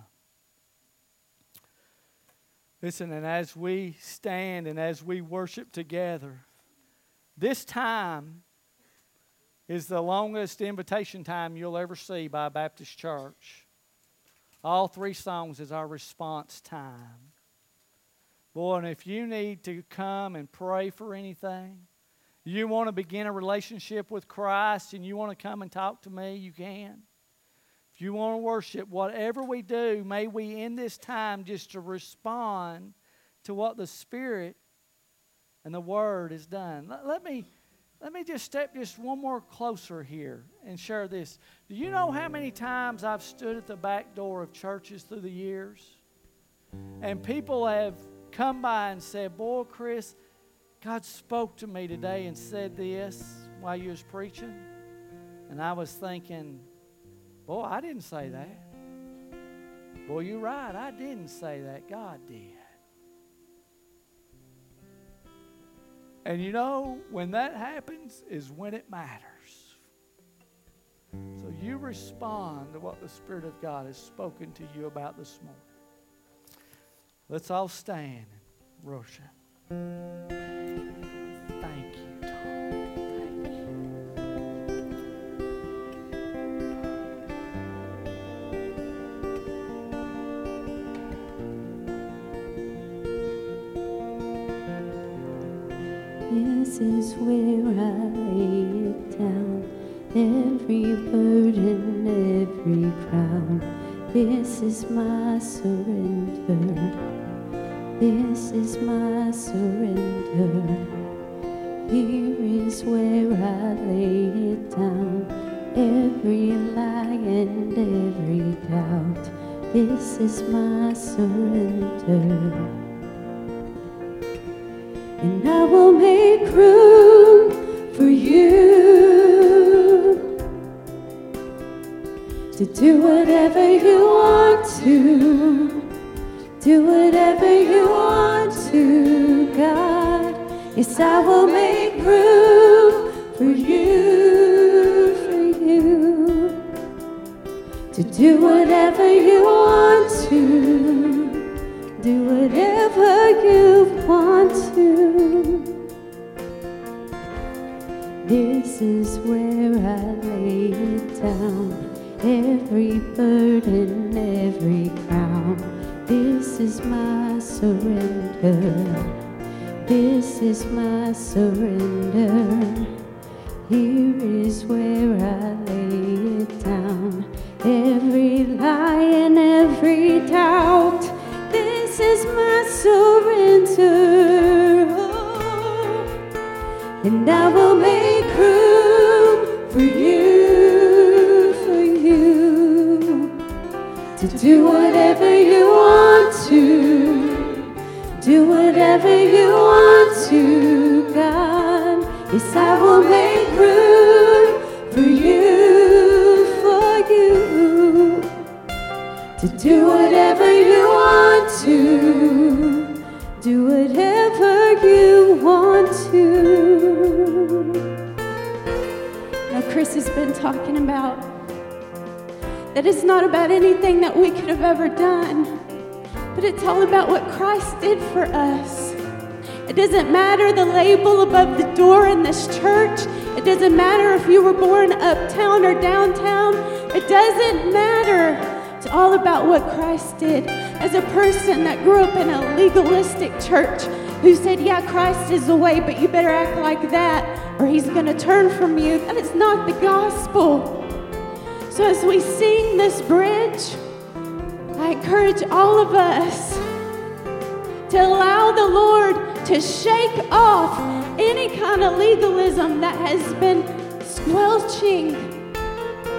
Listen, and as we stand and as we worship together, this time is the longest invitation time you'll ever see by a Baptist church. All three songs is our response time. Boy, and if you need to come and pray for anything, you want to begin a relationship with Christ and you want to come and talk to me, you can. If you want to worship, whatever we do, may we in this time just to respond to what the Spirit and the Word has done. Let, let me let me just step just one more closer here and share this. Do you know how many times I've stood at the back door of churches through the years? And people have come by and said, Boy, Chris, God spoke to me today and said this while you was preaching. And I was thinking, Boy, I didn't say that. Boy, you're right. I didn't say that. God did. And you know, when that happens is when it matters. So you respond to what the Spirit of God has spoken to you about this morning. Let's all stand and worship. Thank you, Tom. Thank you. This is where I lay it down. Every burden, every crown. This is my surrender. This is my surrender. Yes, I will make room for you, for you to do whatever you want talking about that it's not about anything that we could have ever done, but it's all about what Christ did for us. It doesn't matter the label above the door in this church. It doesn't matter if you were born uptown or downtown. It doesn't matter. It's all about what Christ did. As a person that grew up in a legalistic church who said, Yeah, Christ is the way, but you better act like that or he's going to turn from you, that is not the gospel. So as we sing this bridge, I encourage all of us to allow the Lord to shake off any kind of legalism that has been squelching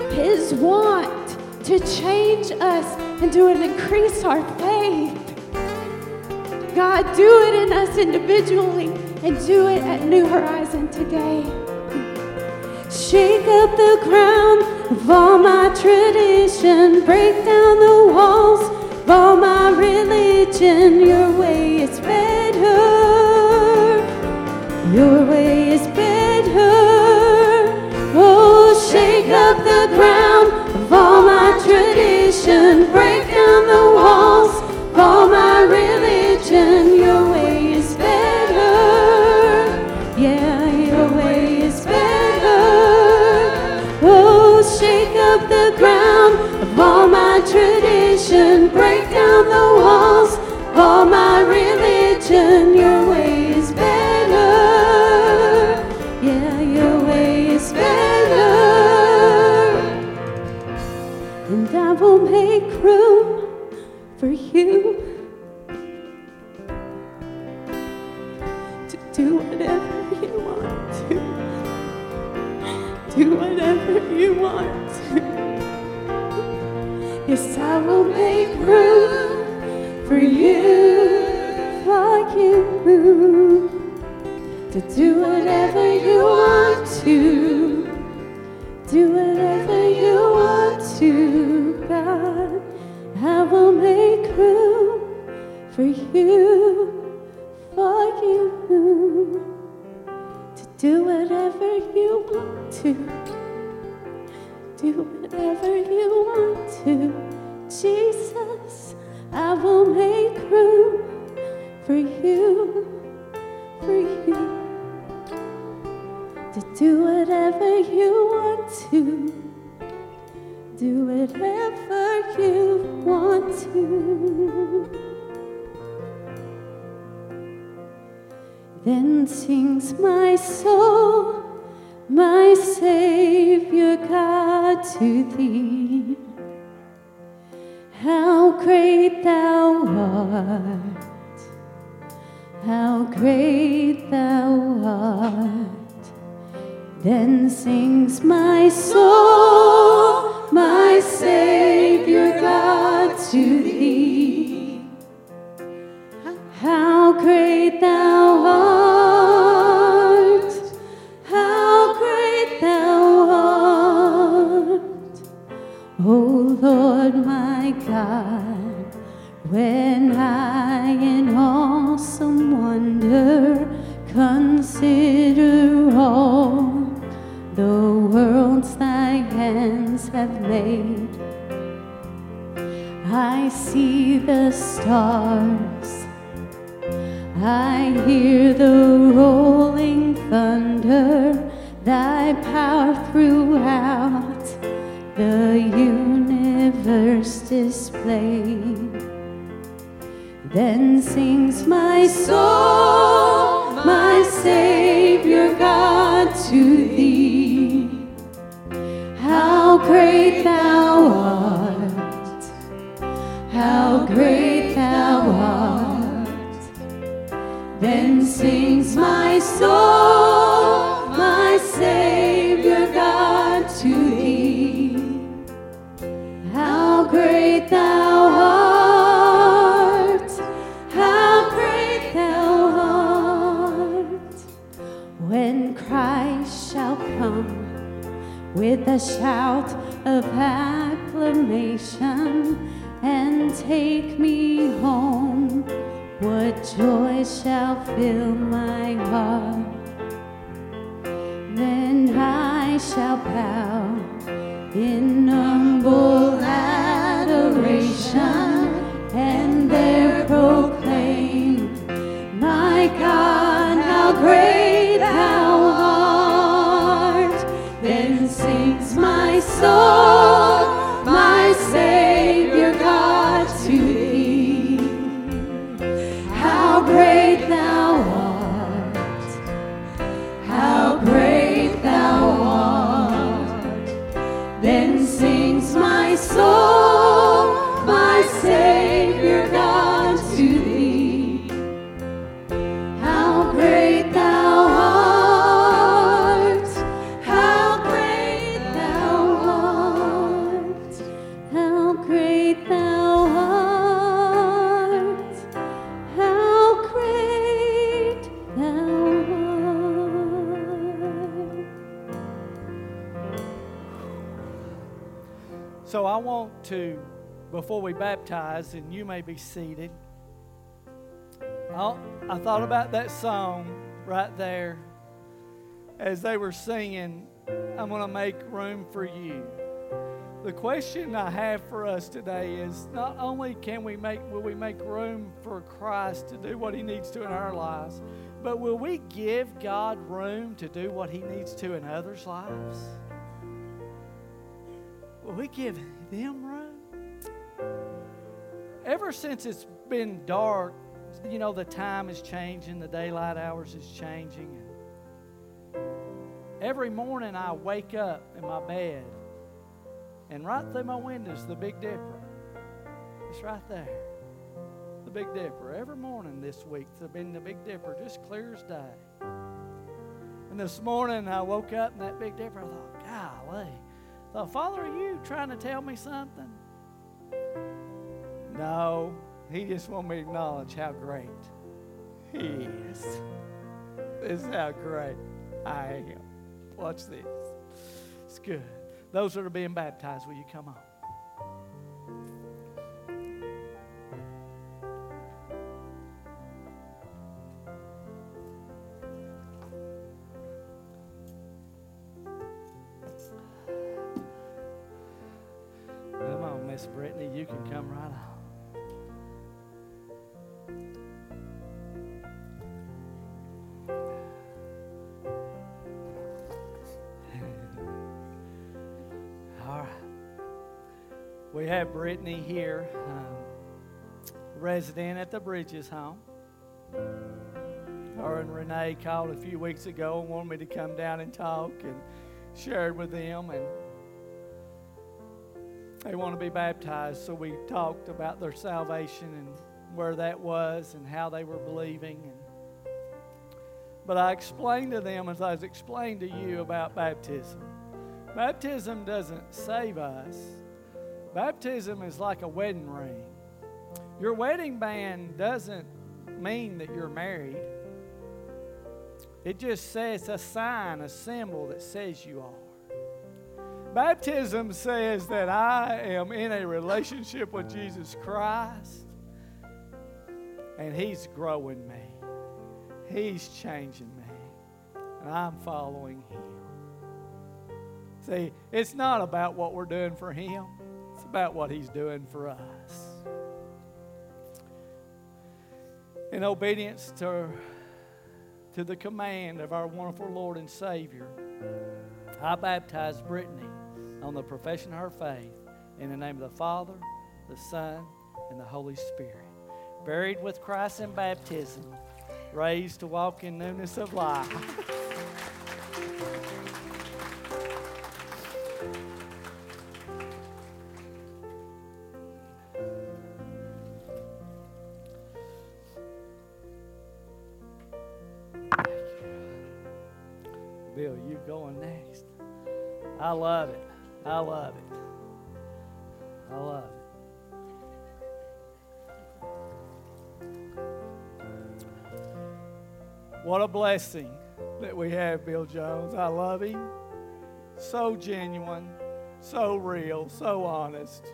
His want to change us and to increase our faith. God, do it in us individually and do it at New Horizon today. Shake up the crown of all my tradition, break down the walls of all my religion. Your way is better. Your way is better. Oh, shake up the ground of all my tradition, break down the walls of all my religion. Your way is better. Yeah, your way is better. Oh, shake up the ground of all my tradition, break down the walls of all my religion. Your way I will make room for you to do whatever you want to. Do whatever you want to. Yes, I will make room for you, for you to do whatever you want to. You. A shout of acclamation and take me home, what joy shall fill my heart? Then I shall bow in humble adoration soul, before we baptize, and you may be seated, I, I thought about that song right there as they were singing, I'm going to make room for you. The question I have for us today is not only can we make will we make room for Christ to do what he needs to in our lives, but will we give God room to do what he needs to in others' lives? Will we give them? Ever since it's been dark, you know, the time is changing, the daylight hours is changing. Every morning I wake up in my bed, and right through my windows, the Big Dipper. It's right there. The Big Dipper. Every morning this week, it's been the Big Dipper, just clear as day. And this morning I woke up in that Big Dipper. I thought, golly. I thought, Father, are you trying to tell me something? No, he just wanted me to acknowledge how great he is. This is how great I am. Watch this. It's good. Those that are being baptized, will you come on? Brittany here, um, resident at the Bridges home. Her and Renee called a few weeks ago and wanted me to come down and talk and shared with them and they want to be baptized. So we talked about their salvation and where that was and how they were believing. And, but I explained to them, as I was explained to you, about baptism. Baptism doesn't save us. Baptism is like a wedding ring. Your wedding band doesn't mean that you're married. It just says a sign, a symbol that says you are. Baptism says that I am in a relationship with Jesus Christ and He's growing me, He's changing me, and I'm following Him. See, it's not about what we're doing for Him, about what He's doing for us. In obedience to, to the command of our wonderful Lord and Savior, I baptized Brittany on the profession of her faith in the name of the Father, the Son, and the Holy Spirit. Buried with Christ in baptism, raised to walk in newness of life. blessing that we have Bill Jones. I love him. So genuine, so real, so honest.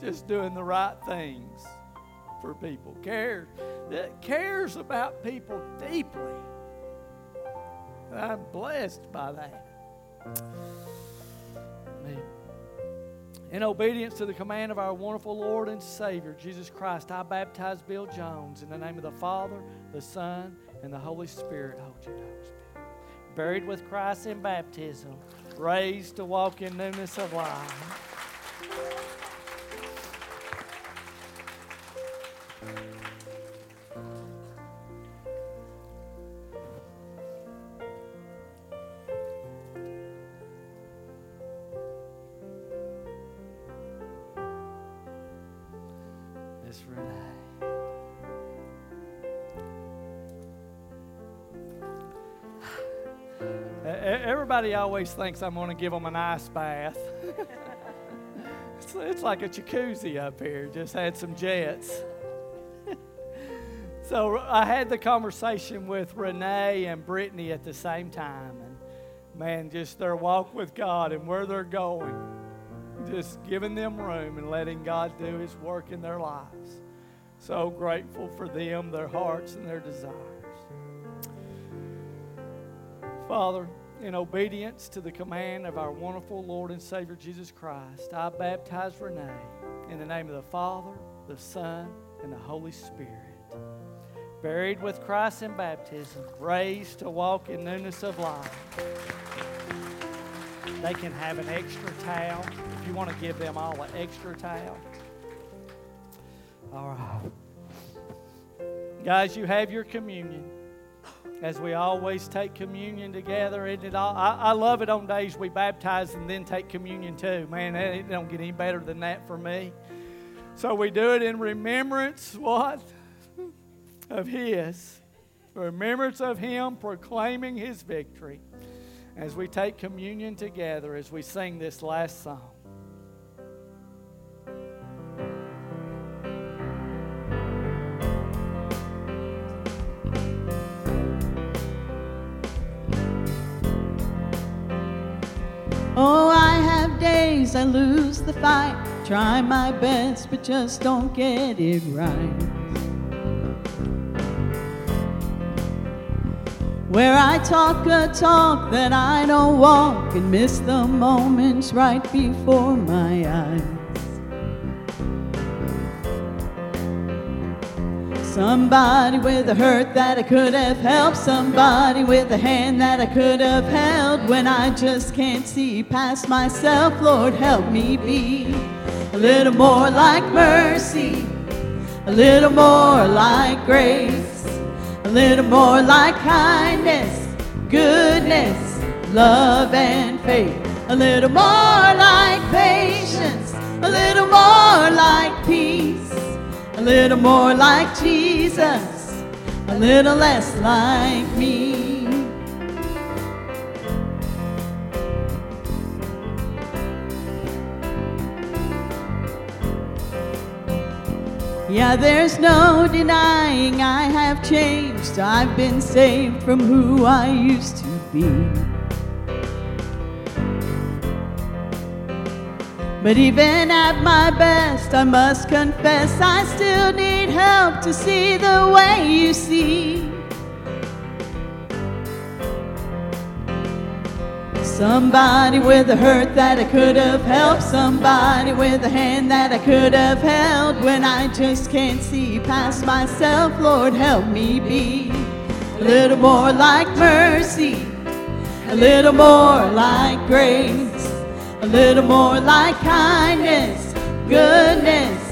Just doing the right things for people. Cares that cares about people deeply. I'm blessed by that. In obedience to the command of our wonderful Lord and Savior, Jesus Christ, I baptize Bill Jones in the name of the Father, the Son, and the Holy Spirit. Hold your nose, Bill. Buried with Christ in baptism, raised to walk in newness of life. Everybody always thinks I'm going to give them an ice bath. it's, it's like a jacuzzi up here, just had some jets. so I had the conversation with Renee and Brittany at the same time. And man, just their walk with God and where they're going just giving them room and letting God do His work in their lives. So grateful for them, their hearts, and their desires. Father, in obedience to the command of our wonderful Lord and Savior Jesus Christ, I baptize Renee in the name of the Father, the Son, and the Holy Spirit. Buried with Christ in baptism, raised to walk in newness of life. They can have an extra towel if you want to give them all an extra towel. All right. Guys, you have your communion. As we always take communion together, isn't it all? I, I love it on days we baptize and then take communion too. Man, it don't get any better than that for me. So we do it in remembrance, what? Of His. Remembrance of Him proclaiming His victory as we take communion together as we sing this last song. Oh, I have days I lose the fight. Try my best, but just don't get it right. Where I talk a talk that I don't walk and miss the moments right before my eyes. Somebody with a hurt that I could have helped. Somebody with a hand that I could have held. When I just can't see past myself, Lord, help me be a little more like mercy, a little more like grace, a little more like kindness, goodness, love, and faith. A little more like patience, a little more like peace a little more like Jesus, a little less like me. Yeah, there's no denying I have changed. I've been saved from who I used to be. But even at my best, I must confess I still need help to see the way you see. Somebody with a hurt that I could have helped, somebody with a hand that I could have held. When I just can't see past myself, Lord, help me be a little more like mercy, a little more like grace, a little more like kindness, goodness,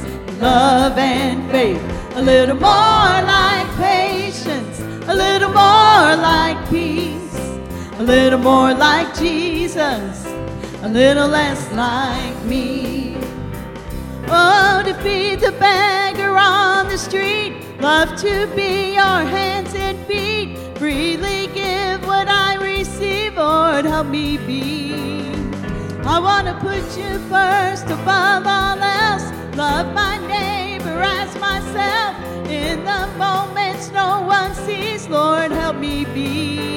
love, and faith, a little more like patience, a little more like peace a little more like Jesus, a little less like me. Oh, to feed the beggar on the street, love to be your hands and feet, freely give what I receive, Lord, help me be. I want to put you first above all else, love my neighbor as myself. In the moments no one sees, Lord, help me be.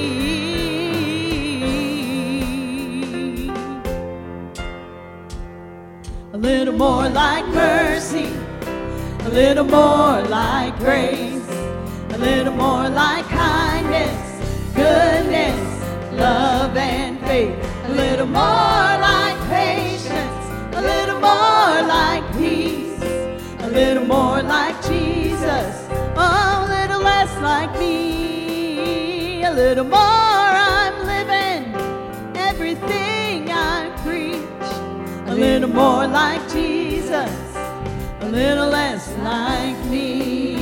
A little more like mercy, a little more like grace, a little more like kindness, goodness, love, and faith, a little more like patience, a little more like peace, a little more like Jesus, oh, a little less like me, a little more I'm living everything I preach. A little more like Jesus, a little less like me.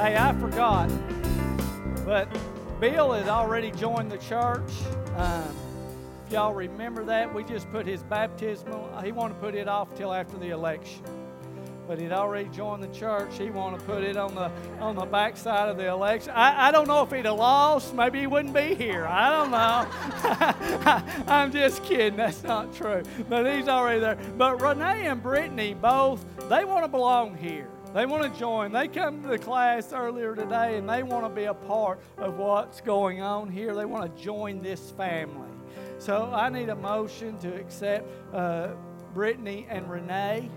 Hey, I forgot, but Bill had already joined the church. Um, if y'all remember that, we just put his baptismal, he wanted to put it off till after the election. But he'd already joined the church. He wanted to put it on the on the backside of the election. I, I don't know if he'd have lost. Maybe he wouldn't be here. I don't know. I'm just kidding. That's not true. But he's already there. But Renee and Brittany both, they want to belong here. They want to join. They come to the class earlier today and they want to be a part of what's going on here. They want to join this family. So I need a motion to accept uh, Brittany and Renee.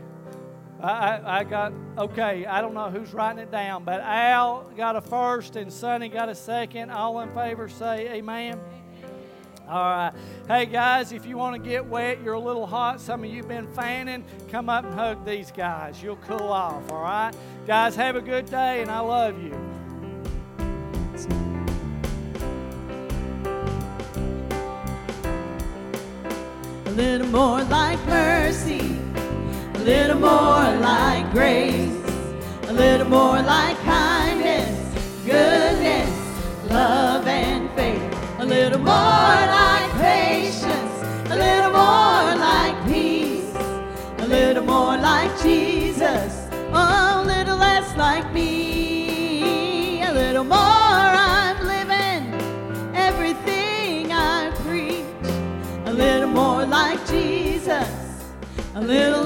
I, I, I got, okay, I don't know who's writing it down, but Al got a first and Sonny got a second. All in favor say amen. All right. Hey, guys, if you want to get wet, you're a little hot, some of you been fanning, come up and hug these guys. You'll cool off, all right? Guys, have a good day, and I love you. A little more like mercy, a little more like grace, a little more like kindness, goodness, love, and faith, little more like patience, a little more like peace, a little more like Jesus, oh, a little less like me, a little more I'm living everything I preach, a little more like Jesus, a little